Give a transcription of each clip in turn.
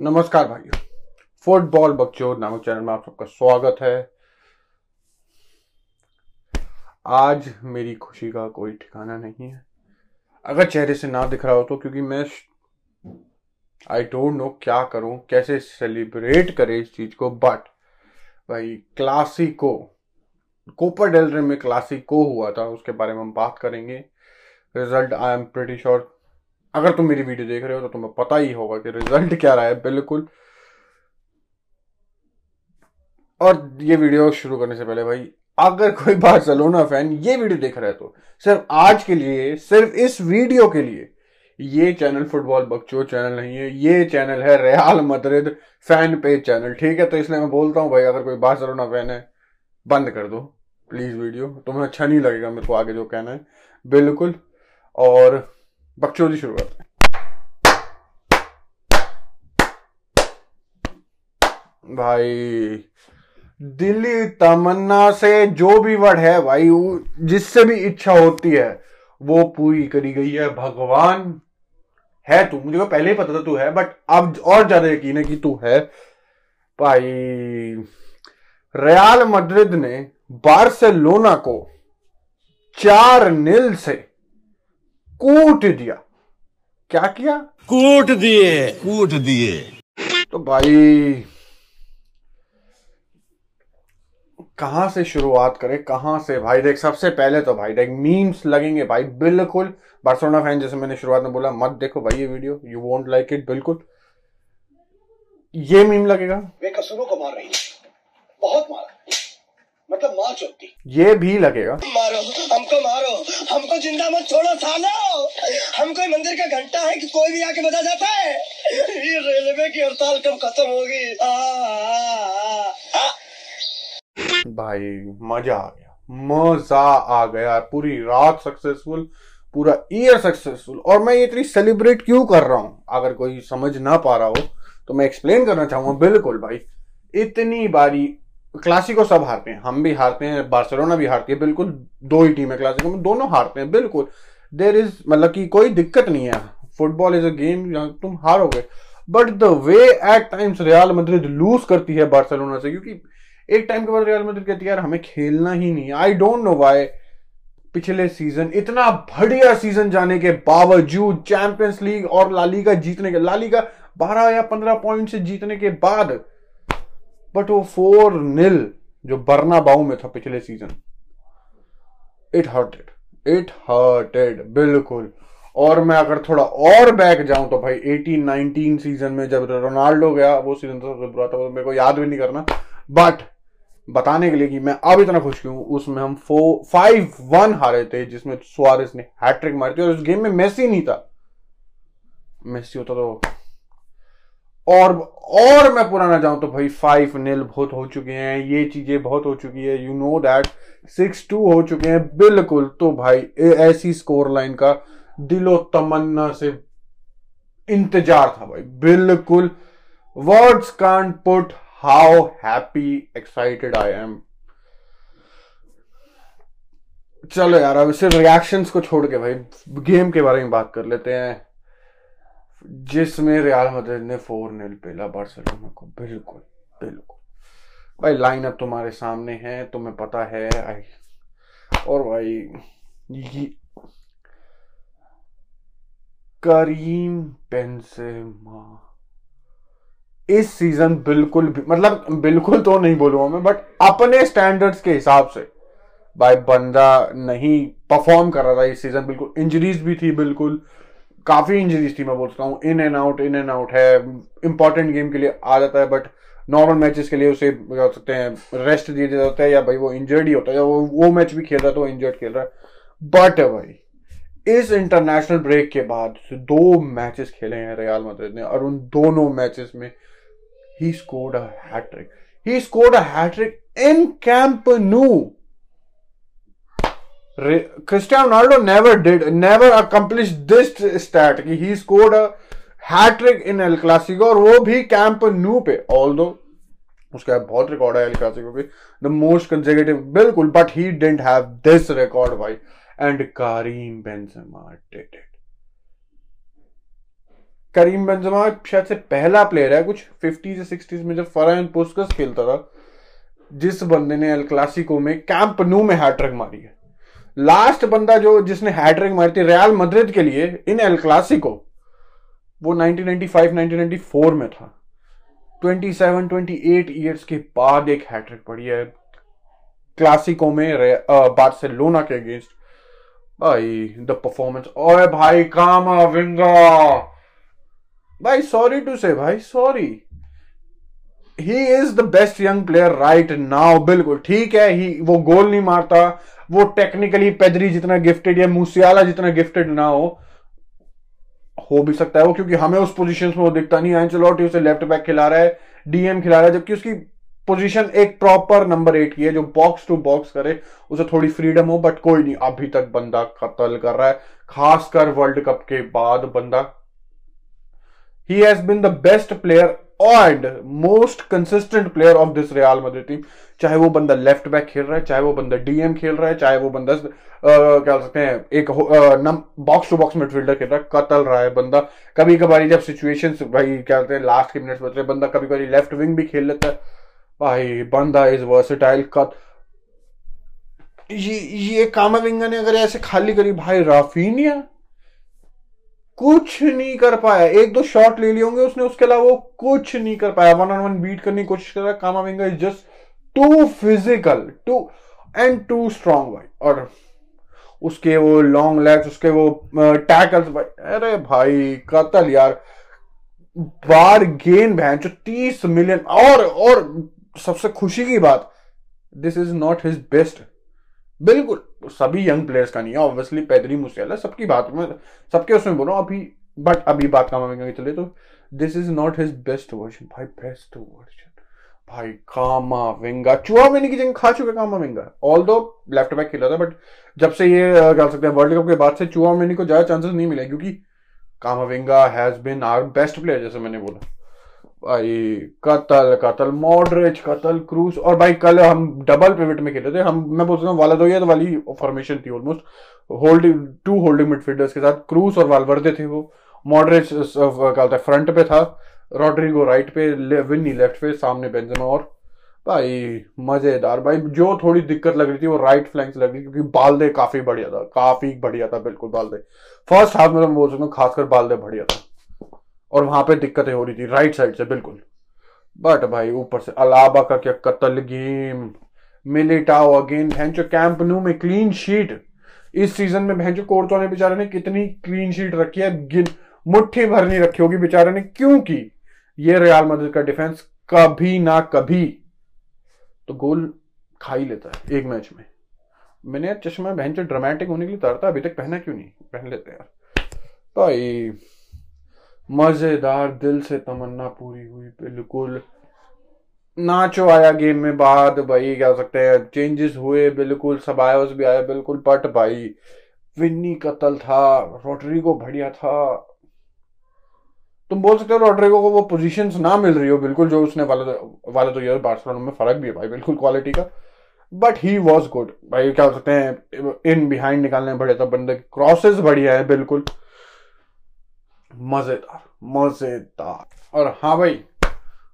नमस्कार भाइयों। फुटबॉल बकचोद नामक चैनल में आप सबका स्वागत है। आज मेरी खुशी का कोई ठिकाना नहीं है। अगर चेहरे से ना दिख रहा हो तो क्योंकि मैं आई डोंट नो क्या करूँ, कैसे सेलिब्रेट करें इस चीज़ को बट भाई क्लासिको कोपर डेलरे में क्लासिको हुआ था, उसके बारे में हम बात करेंगे। Result I am pretty sure अगर तुम मेरी वीडियो देख रहे हो तो तुम्हें पता ही होगा कि रिज़ल्ट क्या रहा है, बिल्कुल। और ये वीडियो शुरू करने से पहले भाई, अगर कोई बार्सिलोना फ़ैन ये वीडियो देख रहा है तो सिर्फ़ आज के लिए, सिर्फ़ इस वीडियो के लिए, ये चैनल फुटबॉल बक्चो चैनल नहीं है, ये चैनल है Real Madrid fan page channel, ठीक है? तो इसलिए मैं बोलता हूँ भाई, अगर कोई बार्सिलोना फ़ैन है, बंद कर दो, प्लीज़ वीडियो। तुम्हें अच्छा नहीं लगेगा मेरे को आगे जो कहना है, बिल्कुल। और बकचोदी शुरू करते भाई दिल्ली तमन्ना से जो भी वर्ड है भाई जिससे भी इच्छा होती है, वो पूरी करी गई है। भगवान है तू। मुझे को पहले ही पता था तू है बट अब और ज़्यादा यकीन है कि तू है। भाई, रियाल मद्रिद ने बार्सिलोना को चार नील से कूट दिया। क्या किया? कूट दिए। कूट दिए। तो भाई कहाँ से शुरुआत करें? कहाँ से? भाई देख सबसे पहले तो भाई देख मीम्स लगेंगे भाई बिल्कुल। बार्सिलोना फ़ैन जैसे मैंने शुरुआत में बोला मत देखो भाई ये video you won't like it बिल्कुल। ये मीम लगेगा। वे कसूरों को मार रही है। बहुत मारा। मतलब मार चुकी। ये भी लगेगा। मारो हमको मारो। हमको ज़िंदा मत छोड़ो सालो। हम कोई मंदिर का घंटा है कि कोई भी आके बजा जाता है। ये रेलवे की हड़ताल कब खत्म होगी। भाई मज़ा आ गया। मज़ा आ गया। पूरी रात सक्सेसफुल पूरा ईयर सक्सेसफुल और मैं ये इतनी सेलिब्रेट क्यों कर रहा हूँ? अगर कोई समझ ना पा रहा हो तो मैं एक्सप्लेन करना चाहूँगा। बिल्कुल भाई इतनी बारी क्लासिको सब हारते हैं। हम भी हारते हैं बार्सिलोना भी हारती है, बिल्कुल दो ही टीम है क्लासिको में, दोनों हारते हैं, बिल्कुल। देर इज़ मतलब कि कोई दिक्कत नहीं है। फुटबॉल इज़ अ गेम तुम हारोगे। But the way at times Real Madrid lose करती है बार्सिलोना से, क्योंकि एक टाइम के बाद रियाल मद्रिद कहती है, यार, हमें खेलना ही नहीं आई डोंट नो वाई पिछले सीज़न इतना बढ़िया सीज़न जाने के बावजूद चैंपियंस लीग और लालीगा जीतने के लालीगा बारह या पंद्रह पॉइंट से जीतने के बाद बट वो फोर नील जो बरना बाऊ में था पिछले season it hurted it hurted बिल्कुल। और मैं अगर थोड़ा और बैक जाऊँ तो भाई 18 19 सीज़न में जब रोनाल्डो गया, वो सीज़न तो बुरा था मेरे को याद भी नहीं करना। बट बताने के लिए कि मैं अब इतना खुश क्यों उसमें हम फो फाइव वन हारे थे, जिसमें सुआरिस ने हैट्रिक मारी थी, और उस गेम में मेसी नहीं था। मेसी होता तो और और मैं पुराना जाऊँ तो भाई फाइव नील बहुत हो चुके हैं, ये चीज़ें बहुत हो चुकी है you know that six two हो चुके हैं, बिल्कुल तो भाई ऐसी स्कोर लाइन का दिलो तमन्ना से इंतज़ार था भाई, बिल्कुल words can't put how happy excited I am चलो यार, अब सिर्फ़ रिएक्शंस को छोड़ के भाई गेम के बारे में बात कर लेते हैं। जिसमें रियाल मद्रिद ने फोर नील पेला बार्सिलोना को। बिल्कुल बिल्कुल। भाई लाइनअप तुम्हारे सामने है, तुम्हें पता है, आई। और भाई, ये करीम बेंजेमा इस सीज़न बिल्कुल भी मतलब बिल्कुल तो नहीं बोलूँगा मैं बट अपने स्टैंडर्ड्स के हिसाब से, भाई, बंदा नहीं परफॉर्म कर रहा था इस सीज़न बिल्कुल इंजरीज भी थी, बिल्कुल। काफ़ी इंजरीज थी, मैं बोल सकता हूँ in and out in and out है इंपॉर्टेंट गेम के लिए आ जाता है बट नॉर्मल मैचेस के लिए उसे, क्या सकते हैं रेस्ट दिया जाता है, या भाई वो इंजर्ड ही होता है वो वो मैच भी खेल रहा है तो इंजर्ड खेल रहा है। बट भाई, इस इंटरनेशनल ब्रेक के बाद दो मैचेस खेले हैं रियाल मद्रिद ने, और उन दोनों मैचेस में he scored a hattrick he scored a hattrick in Camp Nou Cristiano Ronaldo never did, never accomplished this stat कि scored a trick in El Clasico और वो भी कैंप न्यू पे ऑल दो उसका बहुत रिकॉर्ड है एल क्लासिको की द मोस्ट कंसेक्यूटिव बिल्कुल but he didn't have this record भाई। And Karim Benzema did it Karim Benzema शायद से पहला प्लेयर है कुछ फिफ्टीज सिक्सटीज में जब फरान पुस्कस खेलता था जिस बंदे ने एल क्लासिको में कैंप नू में हैट्रिक मारी है। लास्ट बंदा जो जिसने हैट्रिक मारी थी रियल मद्रिद के लिए इन एल क्लासिको वो 1995 1994 में था। 27 28 इयर्स के बाद एक हैट्रिक पड़ी है क्लासिको में बार्सिलोना के अगेंस्ट भाई द परफॉर्मेंस ओए भाई कामा विंगा भाई सॉरी टू से भाई sorry he is the best young player right now बिल्कुल, ठीक है ही वो गोल नहीं मारता, वो टेक्निकली पेदरी जितना गिफ्टेड या मूसियाला जितना गिफ्टेड ना हो हो भी सकता है वो, क्योंकि हमें उस पोजीशन में वो दिखता नहीं। एंचलोटी उसे लेफ़्ट बैक खिला रहा है डीएम खिला रहा है, जबकि उसकी पोजीशन एक प्रॉपर नंबर एट की है, जो बॉक्स टू बॉक्स करे, उसे थोड़ी फ्रीडम हो बट कोई नहीं। अभी तक बंदा कत्ल कर रहा है, खासकर वर्ल्ड कप के बाद बंदा। He has been the best player and most consistent player of this Real Madrid team चाहे वो बंदा लेफ़्ट बैक खेल रहा है, चाहे वो बंदा डीएम खेल रहा है, चाहे वो बंदा क्या बोल सकते हैं, एक बॉक्स टू बॉक्स मिडफील्डर खेल रहा है, कतल रहा है बंदा। कभी कभार जब सिचुएशन भाई, क्या बोलते हैं लास्ट के मिनट्स बच रहे बंदा कभी कभी लेफ़्ट विंग भी खेल लेता है। भाई, बंदा इज़ वर्सेटाइल कत, ये ये कामा विंगा ने अगर ऐसे खाली करी, भाई राफीनिया कुछ नहीं कर पाया। एक दो शॉट ले लिए होंगे उसने, उसके अलावा वो कुछ नहीं कर पाया। वन ऑन वन बीट करने की कोशिश कर रहा है। Camavinga is just too physical too and too strong भाई। और उसके वो लॉन्ग लेग्स उसके वो टैकल्स भाई। अरे भाई, कतल यार। बार गेन बहन, जो तीस मिलियन और और सबसे खुशी की बात this is not his best बिल्कुल। सभी यंग प्लेयर्स का नहीं है ऑब्वियसली पैदरी मुसियाला सबकी बात में, सबके उसमें बोलो, अभी बट अभी बात का मामेंगे चले तो this is not his best version भाई बेस्ट वर्जन भाई कामा विंगा चुआ मैंने की जगह, खा चुके कामा विंगा ऑल दो लेफ़्ट बैक खेला था बट जब से ये कह सकते हैं वर्ल्ड कप के बाद से चुआ मैंने को ज़्यादा चांसेस नहीं मिले, क्योंकि Camavinga has been our best player जैसे मैंने बोला। भाई, कतल कतल मॉडरेज कतल क्रूज और भाई, कल हम डबल पिवट में खेले थे। हम, मैं बोलता हूँ वाला दो वाली फॉर्मेशन थी almost holding two holding midfielders के साथ क्रूज और वालवर्दे थे वो। मॉडरेज क्या होता है फ्रंट पे था। रॉड्रिगो राइट पे विन्नी लेफ़्ट पे, सामने बेंजेमा और। भाई, मज़ेदार। भाई, जो थोड़ी दिक्कत लग रही थी, वो राइट फ्लैंक लग रही क्योंकि बालदे काफ़ी बढ़िया था। काफ़ी बढ़िया था, बिल्कुल बालदे फ़र्स्ट हाफ़ में मैं बोल सकता हूँ, खासकर बालदे बढ़िया था। और वहाँ पे दिक्कतें हो रही थी राइट साइड से, बिल्कुल। बट भाई, ऊपर से अलाबा का क्या कतल गेम मिलिटाओ अगेन भैंचो कैंप नू में क्लीन शीट इस सीज़न में भैंचो कोर्टो ने बेचारे ने कितनी क्लीन शीट रखी है, गिन, मुट्ठी भर नहीं रखी होगी बेचारे ने, क्योंकि ये रियाल मदद का डिफेंस कभी ना कभी तो गोल खा ही लेता है, एक मैच में। मैंने चश्मा भैंचो ड्रामेटिक होने के लिए तरता अभी तक पहना क्यों नहीं? पहन लेते यार। भाई मज़ेदार दिल से तमन्ना पूरी हुई, बिल्कुल। नाचो आया गेम में बाद, भाई, क्या सकते हैं चेंजेस हुए, बिल्कुल सबायोस भी आया, बिल्कुल बट भाई, विन्नी कतल था, रोड्रिगो बढ़िया था। तुम बोल सकते हो रोड्रिगो को वो पोजीशंस ना मिल रही हो, बिल्कुल, जो उसने वाला वाला तो यार बार्सिलोना में फ़र्क भी है भाई, बिल्कुल क्वालिटी का। बट ही वॉज़ गुड भाई, क्या सकते हैं, इन बिहाइंड निकालने बढ़िया था, बंदे क्रॉसेस बढ़िया है, बिल्कुल। मज़ेदार। मज़ेदार। और हाँ भाई,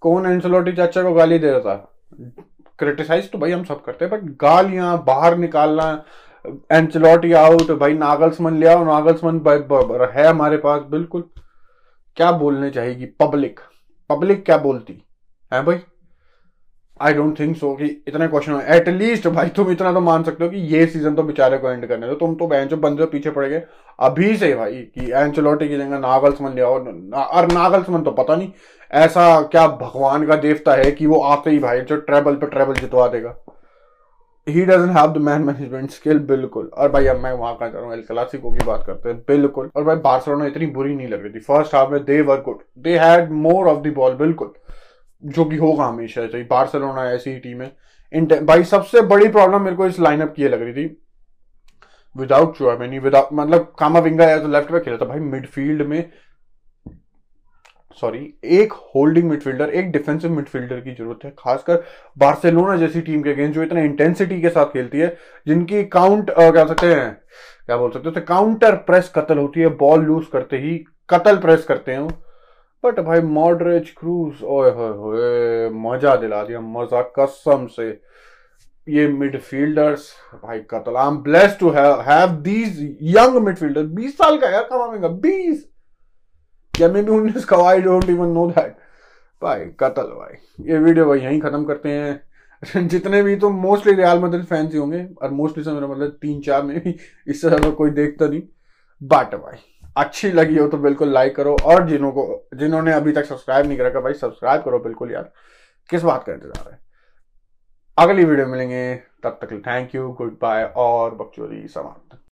कौन एंसलोटी चाचा को गाली दे रहा था? क्रिटिसाइज तो भाई हम सब करते हैं बट गालियाँ, बाहर निकालना एंचलॉटी आउट भाई नागल्समन लिया नागल्समन है हमारे पास, बिल्कुल। क्या बोलने चाहेगी पब्लिक पब्लिक क्या बोलती? है भाई? आई डोंट थिंक सो कि इतने क्वेश्चन एटलीस्ट भाई, तुम इतना तो मान सकते हो कि ये सीज़न तो बेचारे को एंड करने दो। तुम तो बेंच बंदे पीछे पड़ गए। अभी से भाई कि एंचलोटी की जगह नागल्समन ले आओ। और नागल्समन तो पता नहीं ऐसा क्या भगवान का देवता है कि वो आते ही भाई, जो ट्रेबल पे ट्रेबल जितवा देगा। He doesn't have the man management skill बिल्कुल। और भाई, अब मैं वहाँ का जा रहा हूँ? एल क्लासिको की बात करते हैं। बिल्कुल। और भाई बार्सिलोना इतनी बुरी नहीं लग रही थी। फ़र्स्ट हाफ़ में they were good they had more of the ball बिल्कुल। जो कि होगा हमेशा ऐसे ही बार्सिलोना ऐसी ही टीम है। भाई सबसे बड़ी प्रॉब्लम मेरे को इस लाइनअप की लग रही थी। विदाउट चुआमेनी विदाउट मतलब कामा विंगा या तो लेफ़्ट में खेला था। भाई मिडफील्ड में सॉरी एक होल्डिंग मिडफील्डर एक डिफेंसिव मिडफील्डर की ज़रूरत है। खासकर बार्सिलोना जैसी टीम के अगेंस्ट जो इतना इंटेंसिटी के साथ खेलती है, जिनकी काउंट क्या सकते हैं, क्या बोल सकते हैं काउंटर प्रेस कतल होती है बॉल लूज करते ही कतल प्रेस करते हैं बट भाई मॉडरेज क्रूज ओए होए मज़ा दिला दिया, मज़ा कसम से। ये मिडफील्डर्स भाई कतल I am blessed to have these young midfielder 20 साल का यार कमाएगा 20 या मे बी 19 का I don't even know that भाई कतल भाई, ये वीडियो भाई यहीं खत्म करते हैं। जितने भी तो मोस्टली रियल मदद फैंस ही होंगे, और मोस्टली से मेरा मतलब तीन चार में भी, इससे ज़्यादा कोई देखता नहीं। बट भाई अच्छी लगी हो तो बिल्कुल लाइक करो और जिन्हों को जिन्होंने अभी तक सब्सक्राइब नहीं करा भाई सब्सक्राइब करो बिल्कुल यार। किस बात का इंतज़ार है? अगली वीडियो मिलेंगे। तब तक थैंक यू गुड बाय और बक्चोरी समाप्त।